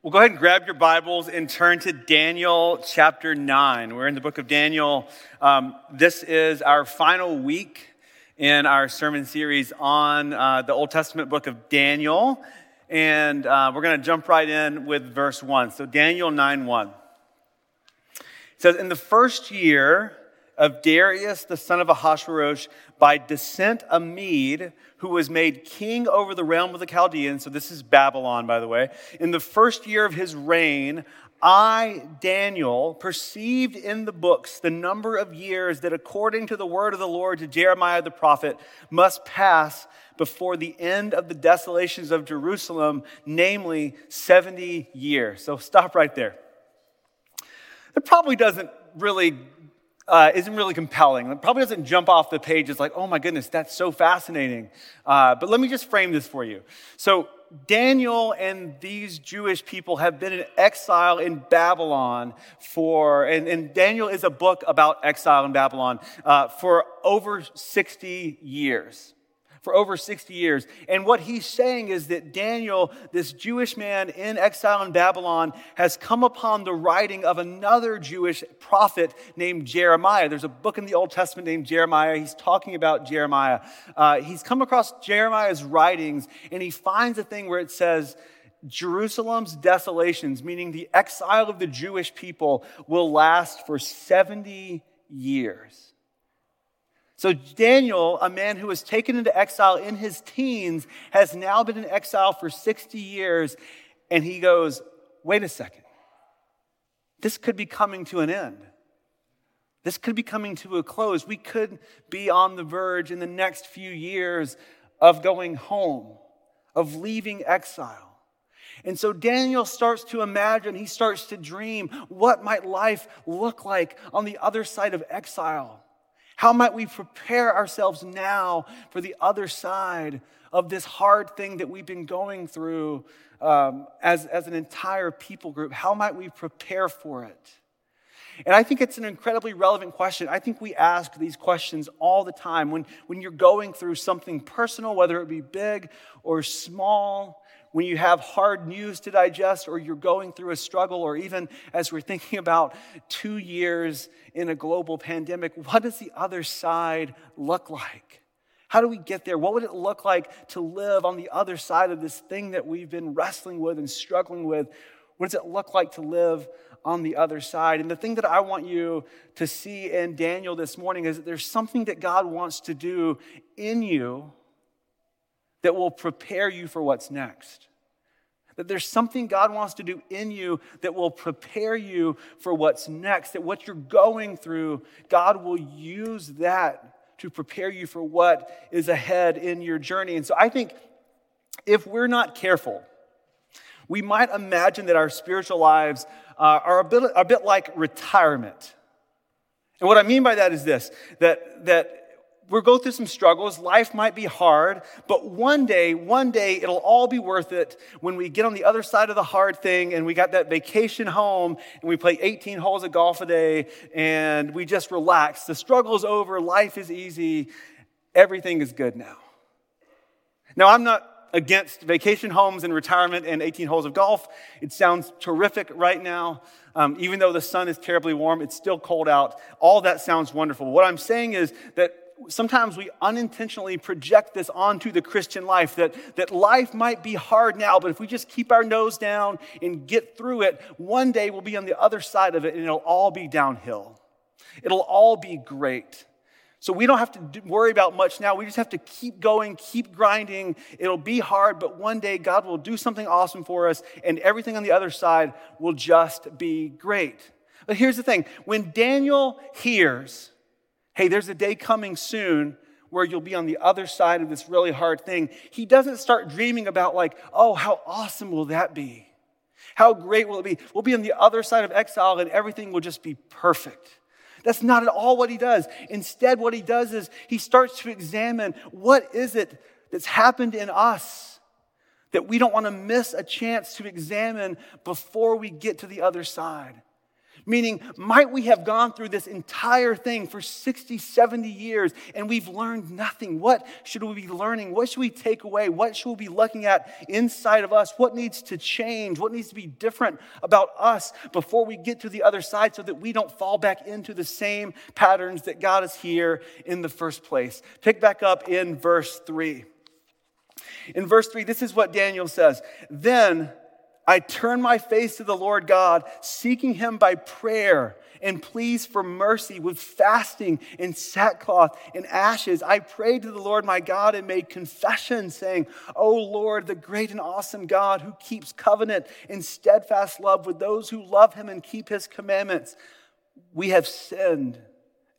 Well, go ahead and grab your Bibles and turn to Daniel chapter 9. We're in the book of Daniel. Um, this is our final week in our sermon series on uh, the Old Testament book of Daniel. And uh, we're going to jump right in with verse 1. So, Daniel 9 1. It says, In the first year of Darius, the son of Ahasuerus, by descent a Mede, who was made king over the realm of the Chaldeans. So this is Babylon, by the way. In the first year of his reign, I, Daniel, perceived in the books the number of years that, according to the word of the Lord to Jeremiah the prophet, must pass before the end of the desolations of Jerusalem, namely 70 years. So stop right there. It probably doesn't really uh, isn't really compelling. It probably doesn't jump off the page. It's like, oh my goodness, that's so fascinating. Uh, but let me just frame this for you. So, Daniel and these Jewish people have been in exile in Babylon for, and, and Daniel is a book about exile in Babylon uh, for over 60 years for over 60 years. And what he's saying is that Daniel, this Jewish man in exile in Babylon, has come upon the writing of another Jewish prophet named Jeremiah. There's a book in the Old Testament named Jeremiah. He's talking about Jeremiah. Uh, he's come across Jeremiah's writings and he finds a thing where it says, Jerusalem's desolations, meaning the exile of the Jewish people, will last for 70 years. So, Daniel, a man who was taken into exile in his teens, has now been in exile for 60 years, and he goes, Wait a second. This could be coming to an end. This could be coming to a close. We could be on the verge in the next few years of going home, of leaving exile. And so Daniel starts to imagine, he starts to dream what might life look like on the other side of exile. How might we prepare ourselves now for the other side of this hard thing that we've been going through um, as, as an entire people group? How might we prepare for it? And I think it's an incredibly relevant question. I think we ask these questions all the time. When, when you're going through something personal, whether it be big or small, when you have hard news to digest or you're going through a struggle, or even as we're thinking about two years in a global pandemic, what does the other side look like? How do we get there? What would it look like to live on the other side of this thing that we've been wrestling with and struggling with? What does it look like to live on the other side? And the thing that I want you to see in Daniel this morning is that there's something that God wants to do in you that will prepare you for what's next. That there's something God wants to do in you that will prepare you for what's next. That what you're going through, God will use that to prepare you for what is ahead in your journey. And so I think if we're not careful, we might imagine that our spiritual lives uh, are a bit, a bit like retirement. And what I mean by that is this that, that we'll go through some struggles. Life might be hard, but one day, one day, it'll all be worth it when we get on the other side of the hard thing and we got that vacation home and we play 18 holes of golf a day and we just relax. The struggle is over. Life is easy. Everything is good now. Now, I'm not against vacation homes and retirement and 18 holes of golf. It sounds terrific right now. Um, even though the sun is terribly warm, it's still cold out. All that sounds wonderful. What I'm saying is that sometimes we unintentionally project this onto the Christian life that, that life might be hard now, but if we just keep our nose down and get through it, one day we'll be on the other side of it and it'll all be downhill. It'll all be great. So we don't have to worry about much now. We just have to keep going, keep grinding. It'll be hard, but one day God will do something awesome for us, and everything on the other side will just be great. But here's the thing when Daniel hears hey, there's a day coming soon where you'll be on the other side of this really hard thing. He doesn't start dreaming about, like, oh, how awesome will that be? How great will it be? We'll be on the other side of exile and everything will just be perfect. That's not at all what he does. Instead, what he does is he starts to examine what is it that's happened in us that we don't want to miss a chance to examine before we get to the other side. Meaning, might we have gone through this entire thing for 60, 70 years and we've learned nothing? What should we be learning? What should we take away? What should we be looking at inside of us? What needs to change? What needs to be different about us before we get to the other side so that we don't fall back into the same patterns that got us here in the first place? Pick back up in verse 3. In verse 3, this is what Daniel says Then I turned my face to the Lord God, seeking him by prayer and pleas for mercy with fasting and sackcloth and ashes. I prayed to the Lord my God and made confession, saying, O Lord, the great and awesome God who keeps covenant and steadfast love with those who love him and keep his commandments, we have sinned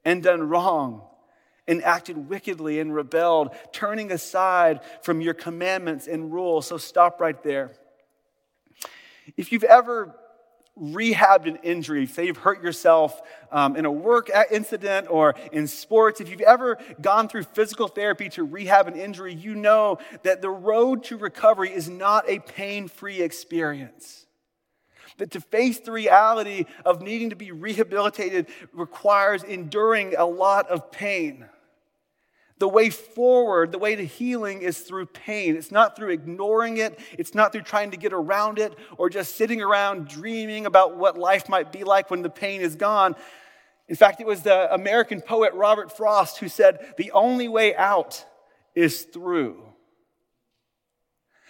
and done wrong and acted wickedly and rebelled, turning aside from your commandments and rules. So stop right there. If you've ever rehabbed an injury, say you've hurt yourself um, in a work incident or in sports, if you've ever gone through physical therapy to rehab an injury, you know that the road to recovery is not a pain free experience. That to face the reality of needing to be rehabilitated requires enduring a lot of pain. The way forward, the way to healing is through pain. It's not through ignoring it, it's not through trying to get around it or just sitting around dreaming about what life might be like when the pain is gone. In fact, it was the American poet Robert Frost who said, The only way out is through.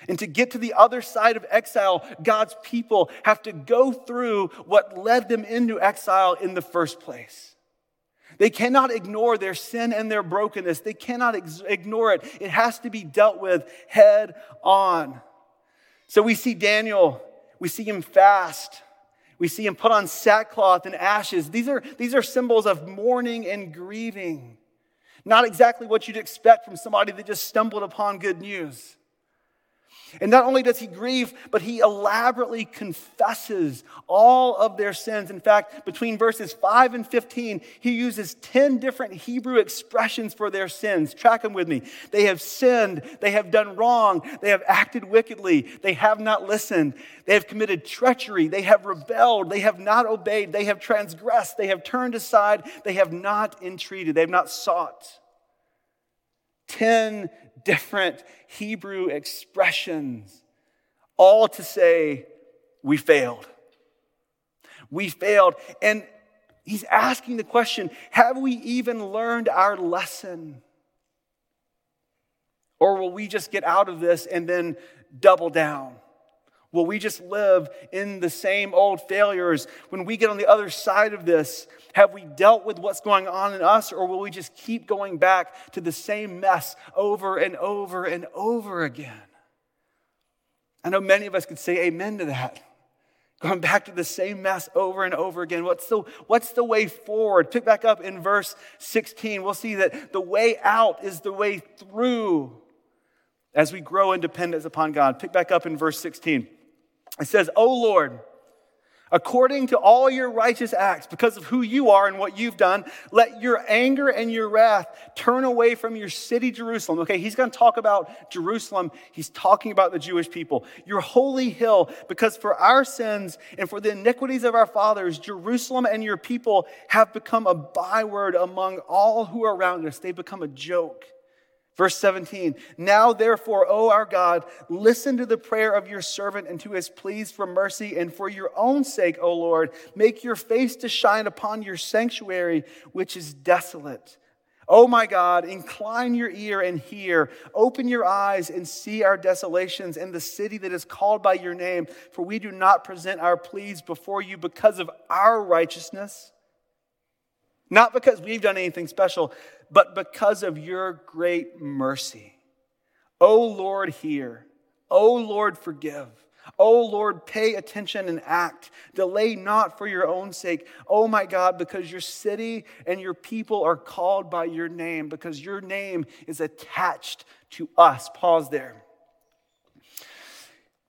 And to get to the other side of exile, God's people have to go through what led them into exile in the first place. They cannot ignore their sin and their brokenness. They cannot ex- ignore it. It has to be dealt with head on. So we see Daniel, we see him fast. We see him put on sackcloth and ashes. These are, these are symbols of mourning and grieving. Not exactly what you'd expect from somebody that just stumbled upon good news. And not only does he grieve, but he elaborately confesses all of their sins. In fact, between verses 5 and 15, he uses 10 different Hebrew expressions for their sins. Track them with me. They have sinned, they have done wrong, they have acted wickedly, they have not listened, they have committed treachery, they have rebelled, they have not obeyed, they have transgressed, they have turned aside, they have not entreated, they have not sought. 10 different Hebrew expressions, all to say, we failed. We failed. And he's asking the question have we even learned our lesson? Or will we just get out of this and then double down? Will we just live in the same old failures? When we get on the other side of this, have we dealt with what's going on in us, or will we just keep going back to the same mess over and over and over again? I know many of us could say amen to that. Going back to the same mess over and over again. What's the, what's the way forward? Pick back up in verse 16. We'll see that the way out is the way through as we grow in dependence upon God. Pick back up in verse 16. It says, O Lord, according to all your righteous acts, because of who you are and what you've done, let your anger and your wrath turn away from your city, Jerusalem. Okay, he's going to talk about Jerusalem. He's talking about the Jewish people. Your holy hill, because for our sins and for the iniquities of our fathers, Jerusalem and your people have become a byword among all who are around us. They've become a joke. Verse 17, now therefore, O our God, listen to the prayer of your servant and to his pleas for mercy, and for your own sake, O Lord, make your face to shine upon your sanctuary, which is desolate. O my God, incline your ear and hear. Open your eyes and see our desolations and the city that is called by your name, for we do not present our pleas before you because of our righteousness not because we've done anything special, but because of your great mercy. O Lord, hear. O Lord, forgive. O Lord, pay attention and act. Delay not for your own sake. Oh my God, because your city and your people are called by your name, because your name is attached to us. Pause there.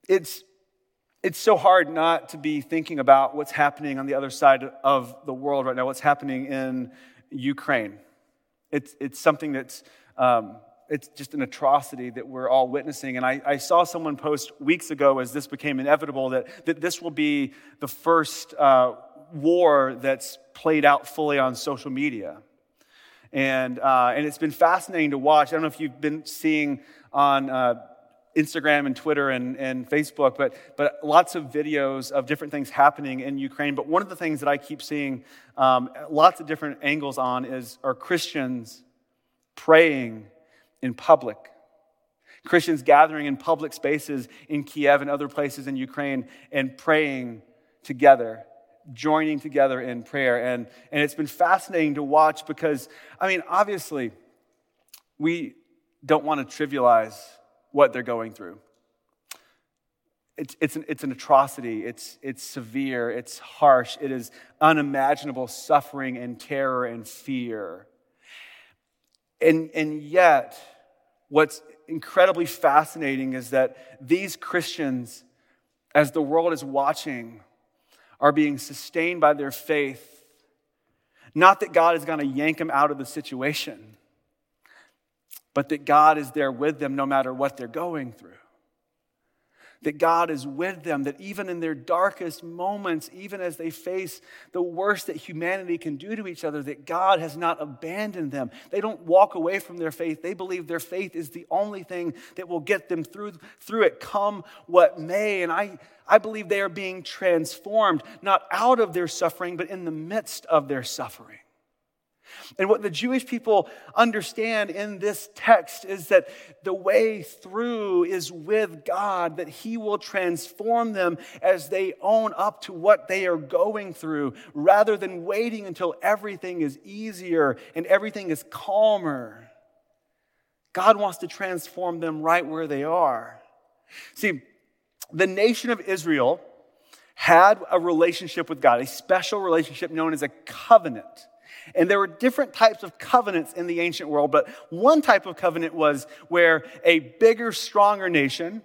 It's it's so hard not to be thinking about what's happening on the other side of the world right now, what's happening in Ukraine. It's, it's something that's, um, it's just an atrocity that we're all witnessing. And I, I, saw someone post weeks ago as this became inevitable that, that this will be the first uh, war that's played out fully on social media. And, uh, and it's been fascinating to watch. I don't know if you've been seeing on uh, Instagram and Twitter and, and Facebook, but, but lots of videos of different things happening in Ukraine. But one of the things that I keep seeing um, lots of different angles on is are Christians praying in public. Christians gathering in public spaces in Kiev and other places in Ukraine and praying together, joining together in prayer. And, and it's been fascinating to watch because, I mean, obviously, we don't want to trivialize what they're going through. It's, it's, an, it's an atrocity. It's, it's severe. It's harsh. It is unimaginable suffering and terror and fear. And, and yet, what's incredibly fascinating is that these Christians, as the world is watching, are being sustained by their faith. Not that God is going to yank them out of the situation, but that God is there with them no matter what they're going through. That God is with them, that even in their darkest moments, even as they face the worst that humanity can do to each other, that God has not abandoned them. They don't walk away from their faith. They believe their faith is the only thing that will get them through, through it, come what may. And I, I believe they are being transformed, not out of their suffering, but in the midst of their suffering. And what the Jewish people understand in this text is that the way through is with God, that He will transform them as they own up to what they are going through, rather than waiting until everything is easier and everything is calmer. God wants to transform them right where they are. See, the nation of Israel had a relationship with God, a special relationship known as a covenant. And there were different types of covenants in the ancient world, but one type of covenant was where a bigger, stronger nation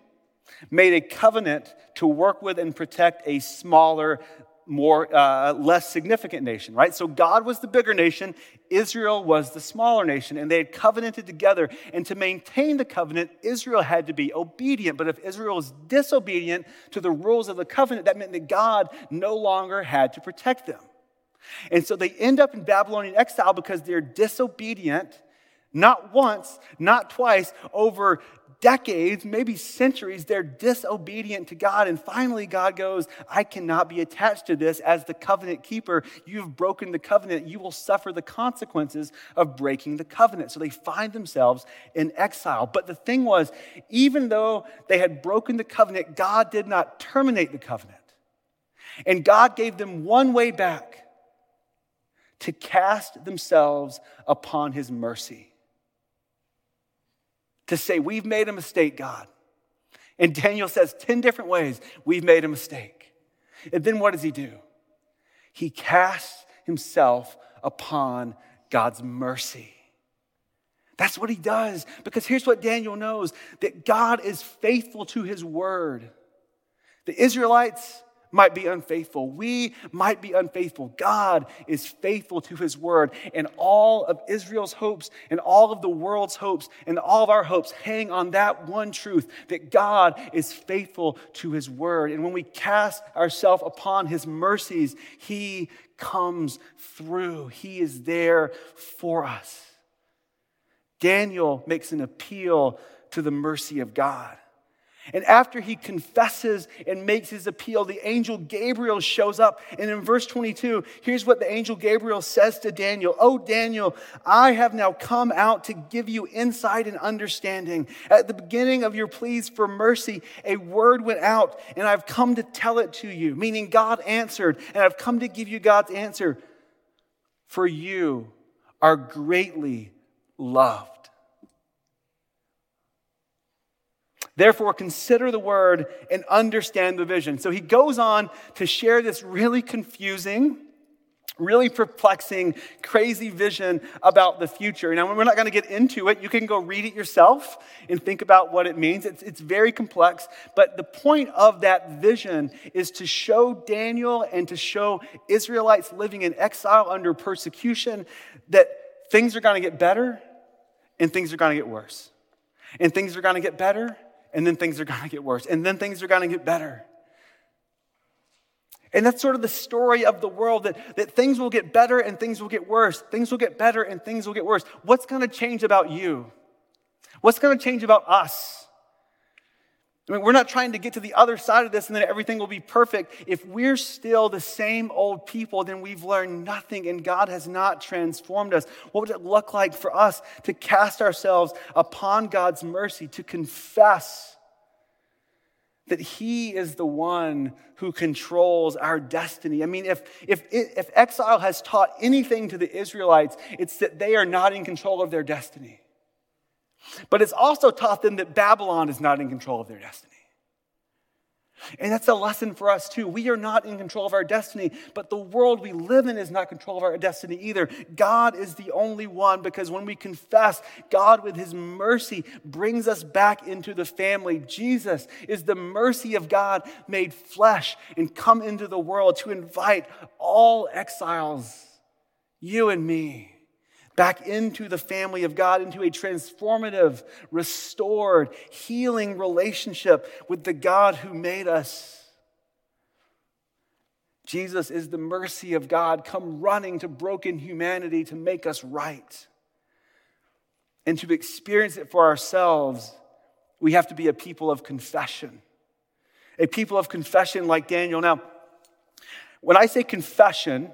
made a covenant to work with and protect a smaller, more uh, less significant nation right? So god was the bigger nation israel was the smaller nation and they had covenanted together. And to maintain the covenant israel had to be obedient. But if israel was disobedient to the rules of the covenant that meant that god no longer had to protect them and so they end up in Babylonian exile because they're disobedient, not once, not twice, over decades, maybe centuries, they're disobedient to God. And finally, God goes, I cannot be attached to this as the covenant keeper. You've broken the covenant. You will suffer the consequences of breaking the covenant. So they find themselves in exile. But the thing was, even though they had broken the covenant, God did not terminate the covenant. And God gave them one way back to cast themselves upon his mercy. To say, We've made a mistake, God. And Daniel says 10 different ways we've made a mistake. And then what does he do? He casts himself upon God's mercy. That's what he does. Because here's what Daniel knows that God is faithful to his word. The Israelites, might be unfaithful. We might be unfaithful. God is faithful to his word. And all of Israel's hopes and all of the world's hopes and all of our hopes hang on that one truth that God is faithful to his word. And when we cast ourselves upon his mercies, he comes through. He is there for us. Daniel makes an appeal to the mercy of God. And after he confesses and makes his appeal, the angel Gabriel shows up. And in verse 22, here's what the angel Gabriel says to Daniel Oh, Daniel, I have now come out to give you insight and understanding. At the beginning of your pleas for mercy, a word went out, and I've come to tell it to you, meaning God answered, and I've come to give you God's answer. For you are greatly loved. Therefore, consider the word and understand the vision. So he goes on to share this really confusing, really perplexing, crazy vision about the future. Now, we're not going to get into it. You can go read it yourself and think about what it means. It's, it's very complex. But the point of that vision is to show Daniel and to show Israelites living in exile under persecution that things are going to get better and things are going to get worse. And things are going to get better and then things are going to get worse, and then things are going to get better. And that's sort of the story of the world that, that things will get better and things will get worse. Things will get better and things will get worse. What's going to change about you? What's going to change about us? I mean, we're not trying to get to the other side of this and then everything will be perfect. If we're still the same old people, then we've learned nothing and God has not transformed us. What would it look like for us to cast ourselves upon God's mercy, to confess that He is the one who controls our destiny? I mean, if, if, if exile has taught anything to the Israelites, it's that they are not in control of their destiny. But it's also taught them that Babylon is not in control of their destiny. And that's a lesson for us too. We are not in control of our destiny, but the world we live in is not control of our destiny either. God is the only one because when we confess, God with his mercy brings us back into the family. Jesus is the mercy of God made flesh and come into the world to invite all exiles, you and me, back into the family of God, into a transformative, restored, healing relationship with the God who made us. Jesus is the mercy of God come running to broken humanity to make us right. And to experience it for ourselves, we have to be a people of confession. A people of confession like Daniel. Now, when I say confession,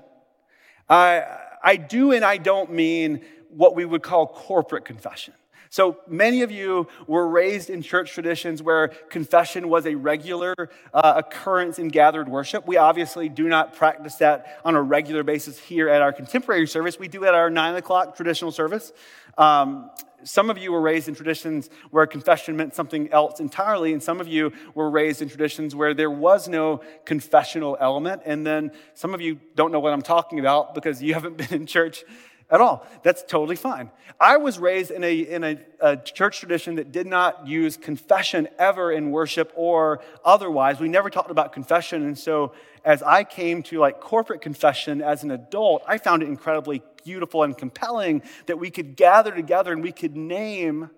I, I do and I don't mean what we would call corporate confession. So many of you were raised in church traditions where confession was a regular uh, occurrence in gathered worship. We obviously do not practice that on a regular basis here at our contemporary service. We do at our nine o'clock traditional service. Um, some of you were raised in traditions where confession meant something else entirely, and some of you were raised in traditions where there was no confessional element. And then some of you don't know what I'm talking about because you haven't been in church at all. That's totally fine. I was raised in, a, in a, a, church tradition that did not use confession ever in worship or otherwise. We never talked about confession. And so as I came to like corporate confession as an adult, I found it incredibly beautiful and compelling that we could gather together and we could name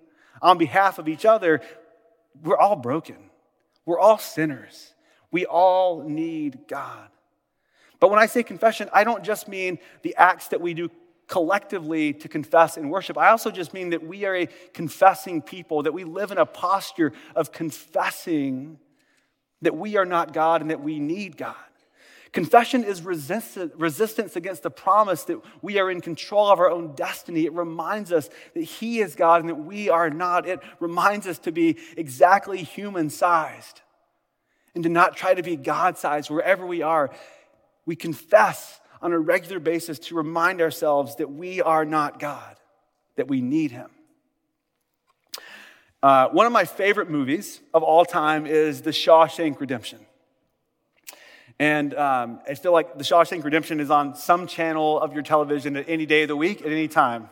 on behalf of each other, we're all broken. We're all sinners. We all need God. But when I say confession, I don't just mean the acts that we do collectively to confess and worship. I also just mean that we are a confessing people, that we live in a posture of confessing that we are not God and that we need God. Confession is resistance against the promise that we are in control of our own destiny. It reminds us that He is God and that we are not. It reminds us to be exactly human sized and to not try to be God sized wherever we are. We confess on a regular basis to remind ourselves that we are not God, that we need Him. Uh, one of my favorite movies of all time is The Shawshank Redemption. And um, I feel like The Shawshank Redemption is on some channel of your television at any day of the week, at any time.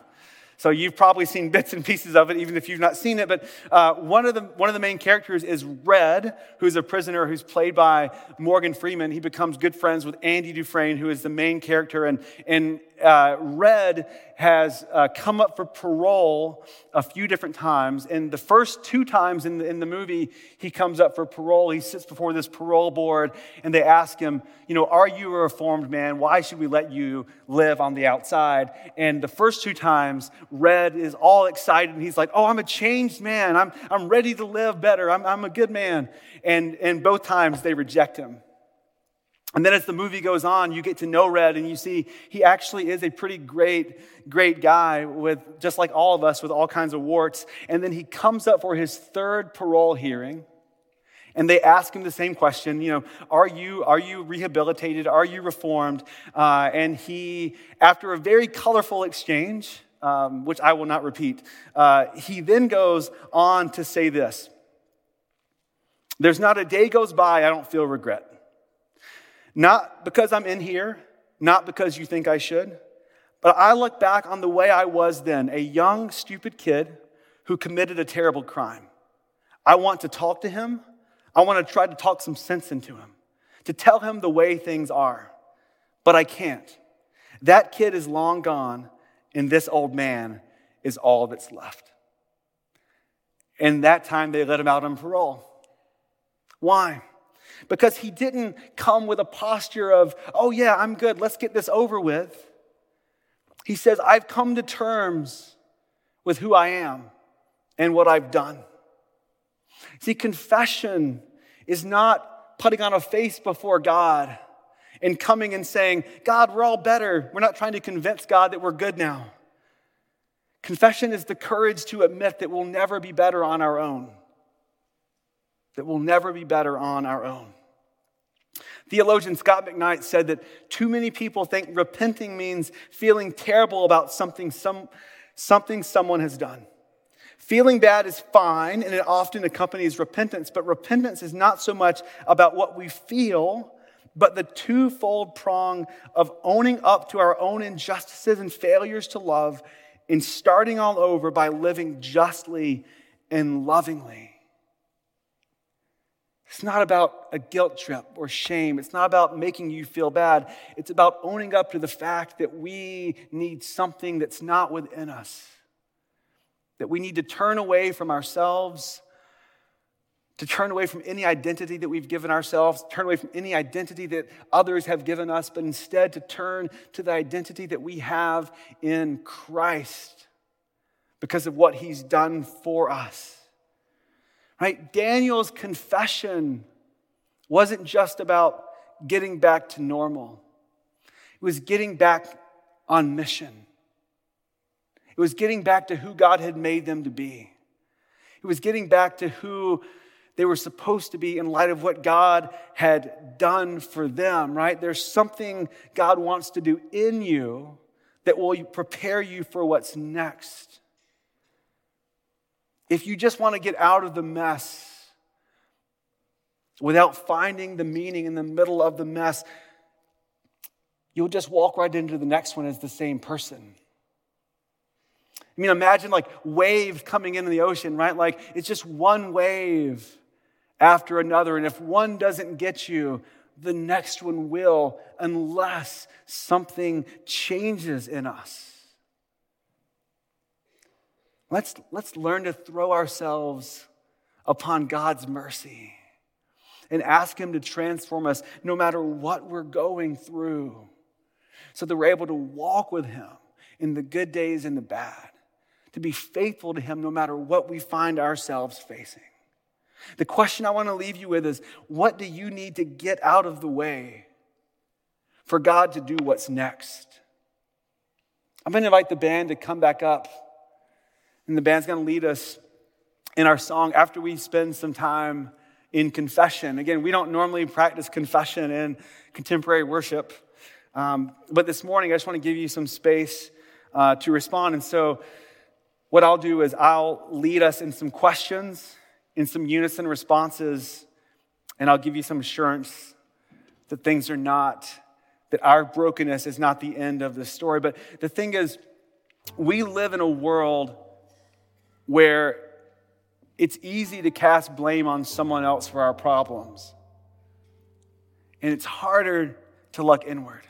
So you've probably seen bits and pieces of it, even if you've not seen it. But uh, one, of the, one of the main characters is Red, who's a prisoner who's played by Morgan Freeman. He becomes good friends with Andy Dufresne, who is the main character. And, and uh, Red has uh, come up for parole a few different times. And the first two times in the, in the movie, he comes up for parole. He sits before this parole board and they ask him, You know, are you a reformed man? Why should we let you live on the outside? And the first two times, Red is all excited and he's like, Oh, I'm a changed man. I'm, I'm ready to live better. I'm, I'm a good man. And, and both times they reject him. And then as the movie goes on, you get to know Red and you see he actually is a pretty great, great guy with, just like all of us, with all kinds of warts. And then he comes up for his third parole hearing and they ask him the same question, you know, are you, are you rehabilitated? Are you reformed? Uh, and he, after a very colorful exchange, um, which I will not repeat, uh, he then goes on to say this. There's not a day goes by I don't feel regret. Not because I'm in here, not because you think I should, but I look back on the way I was then, a young, stupid kid who committed a terrible crime. I want to talk to him. I want to try to talk some sense into him, to tell him the way things are. But I can't. That kid is long gone, and this old man is all that's left. And that time they let him out on parole. Why? Because he didn't come with a posture of, oh, yeah, I'm good, let's get this over with. He says, I've come to terms with who I am and what I've done. See, confession is not putting on a face before God and coming and saying, God, we're all better. We're not trying to convince God that we're good now. Confession is the courage to admit that we'll never be better on our own. That we'll never be better on our own. Theologian Scot McKnight said that too many people think repenting means feeling terrible about something, some, something someone has done. Feeling bad is fine, and it often accompanies repentance, but repentance is not so much about what we feel, but the twofold prong of owning up to our own injustices and failures to love and starting all over by living justly and lovingly. It's not about a guilt trip or shame. It's not about making you feel bad. It's about owning up to the fact that we need something that's not within us. That we need to turn away from ourselves, to turn away from any identity that we've given ourselves, turn away from any identity that others have given us, but instead to turn to the identity that we have in Christ because of what he's done for us. Right? Daniel's confession wasn't just about getting back to normal, it was getting back on mission. It was getting back to who God had made them to be. It was getting back to who they were supposed to be in light of what God had done for them, right? There's something God wants to do in you that will prepare you for what's next. If you just want to get out of the mess without finding the meaning in the middle of the mess, you'll just walk right into the next one as the same person. I mean, imagine like waves coming into the ocean, right? Like it's just one wave after another. And if one doesn't get you, the next one will, unless something changes in us. Let's, let's learn to throw ourselves upon God's mercy and ask Him to transform us no matter what we're going through so that we're able to walk with Him in the good days and the bad, to be faithful to Him no matter what we find ourselves facing. The question I want to leave you with is what do you need to get out of the way for God to do what's next? I'm going to invite the band to come back up. And the band's going to lead us in our song after we spend some time in confession. Again, we don't normally practice confession in contemporary worship. Um, but this morning, I just want to give you some space uh, to respond. And so, what I'll do is I'll lead us in some questions, in some unison responses, and I'll give you some assurance that things are not, that our brokenness is not the end of the story. But the thing is, we live in a world where it's easy to cast blame on someone else for our problems. And it's harder to look inward.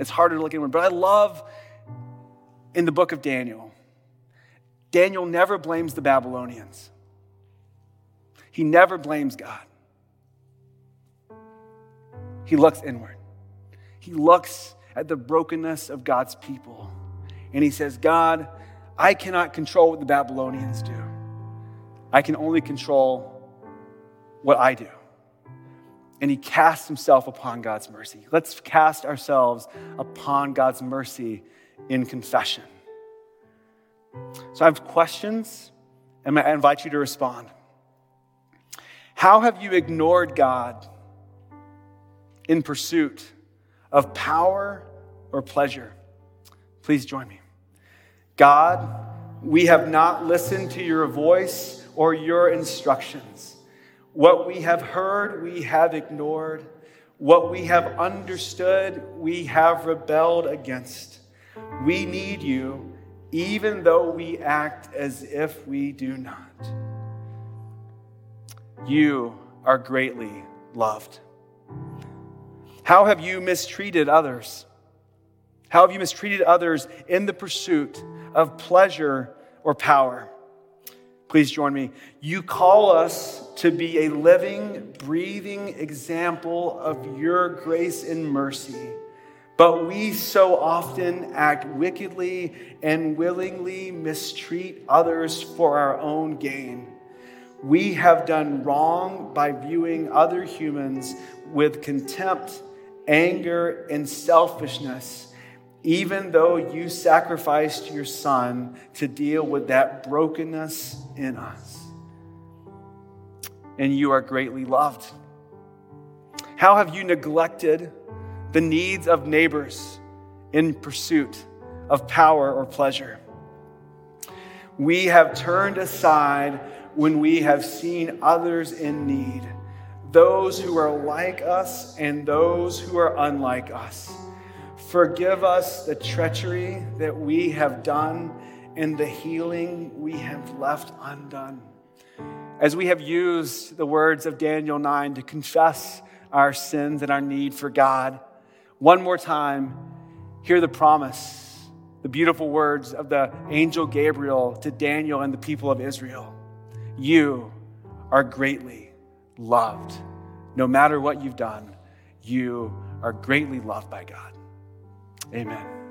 It's harder to look inward. But I love in the book of Daniel, Daniel never blames the Babylonians, he never blames God. He looks inward, he looks at the brokenness of God's people. And he says, God, I cannot control what the Babylonians do. I can only control what I do. And he casts himself upon God's mercy. Let's cast ourselves upon God's mercy in confession. So I have questions, and I invite you to respond. How have you ignored God in pursuit of power or pleasure? Please join me. God, we have not listened to your voice or your instructions. What we have heard, we have ignored. What we have understood, we have rebelled against. We need you, even though we act as if we do not. You are greatly loved. How have you mistreated others? How have you mistreated others in the pursuit of pleasure or power. Please join me. You call us to be a living, breathing example of your grace and mercy. But we so often act wickedly and willingly mistreat others for our own gain. We have done wrong by viewing other humans with contempt, anger, and selfishness even though you sacrificed your son to deal with that brokenness in us. And you are greatly loved. How have you neglected the needs of neighbors in pursuit of power or pleasure? We have turned aside when we have seen others in need, those who are like us and those who are unlike us. Forgive us the treachery that we have done and the healing we have left undone. As we have used the words of Daniel 9 to confess our sins and our need for God, one more time, hear the promise, the beautiful words of the angel Gabriel to Daniel and the people of Israel. You are greatly loved. No matter what you've done, you are greatly loved by God. Amen.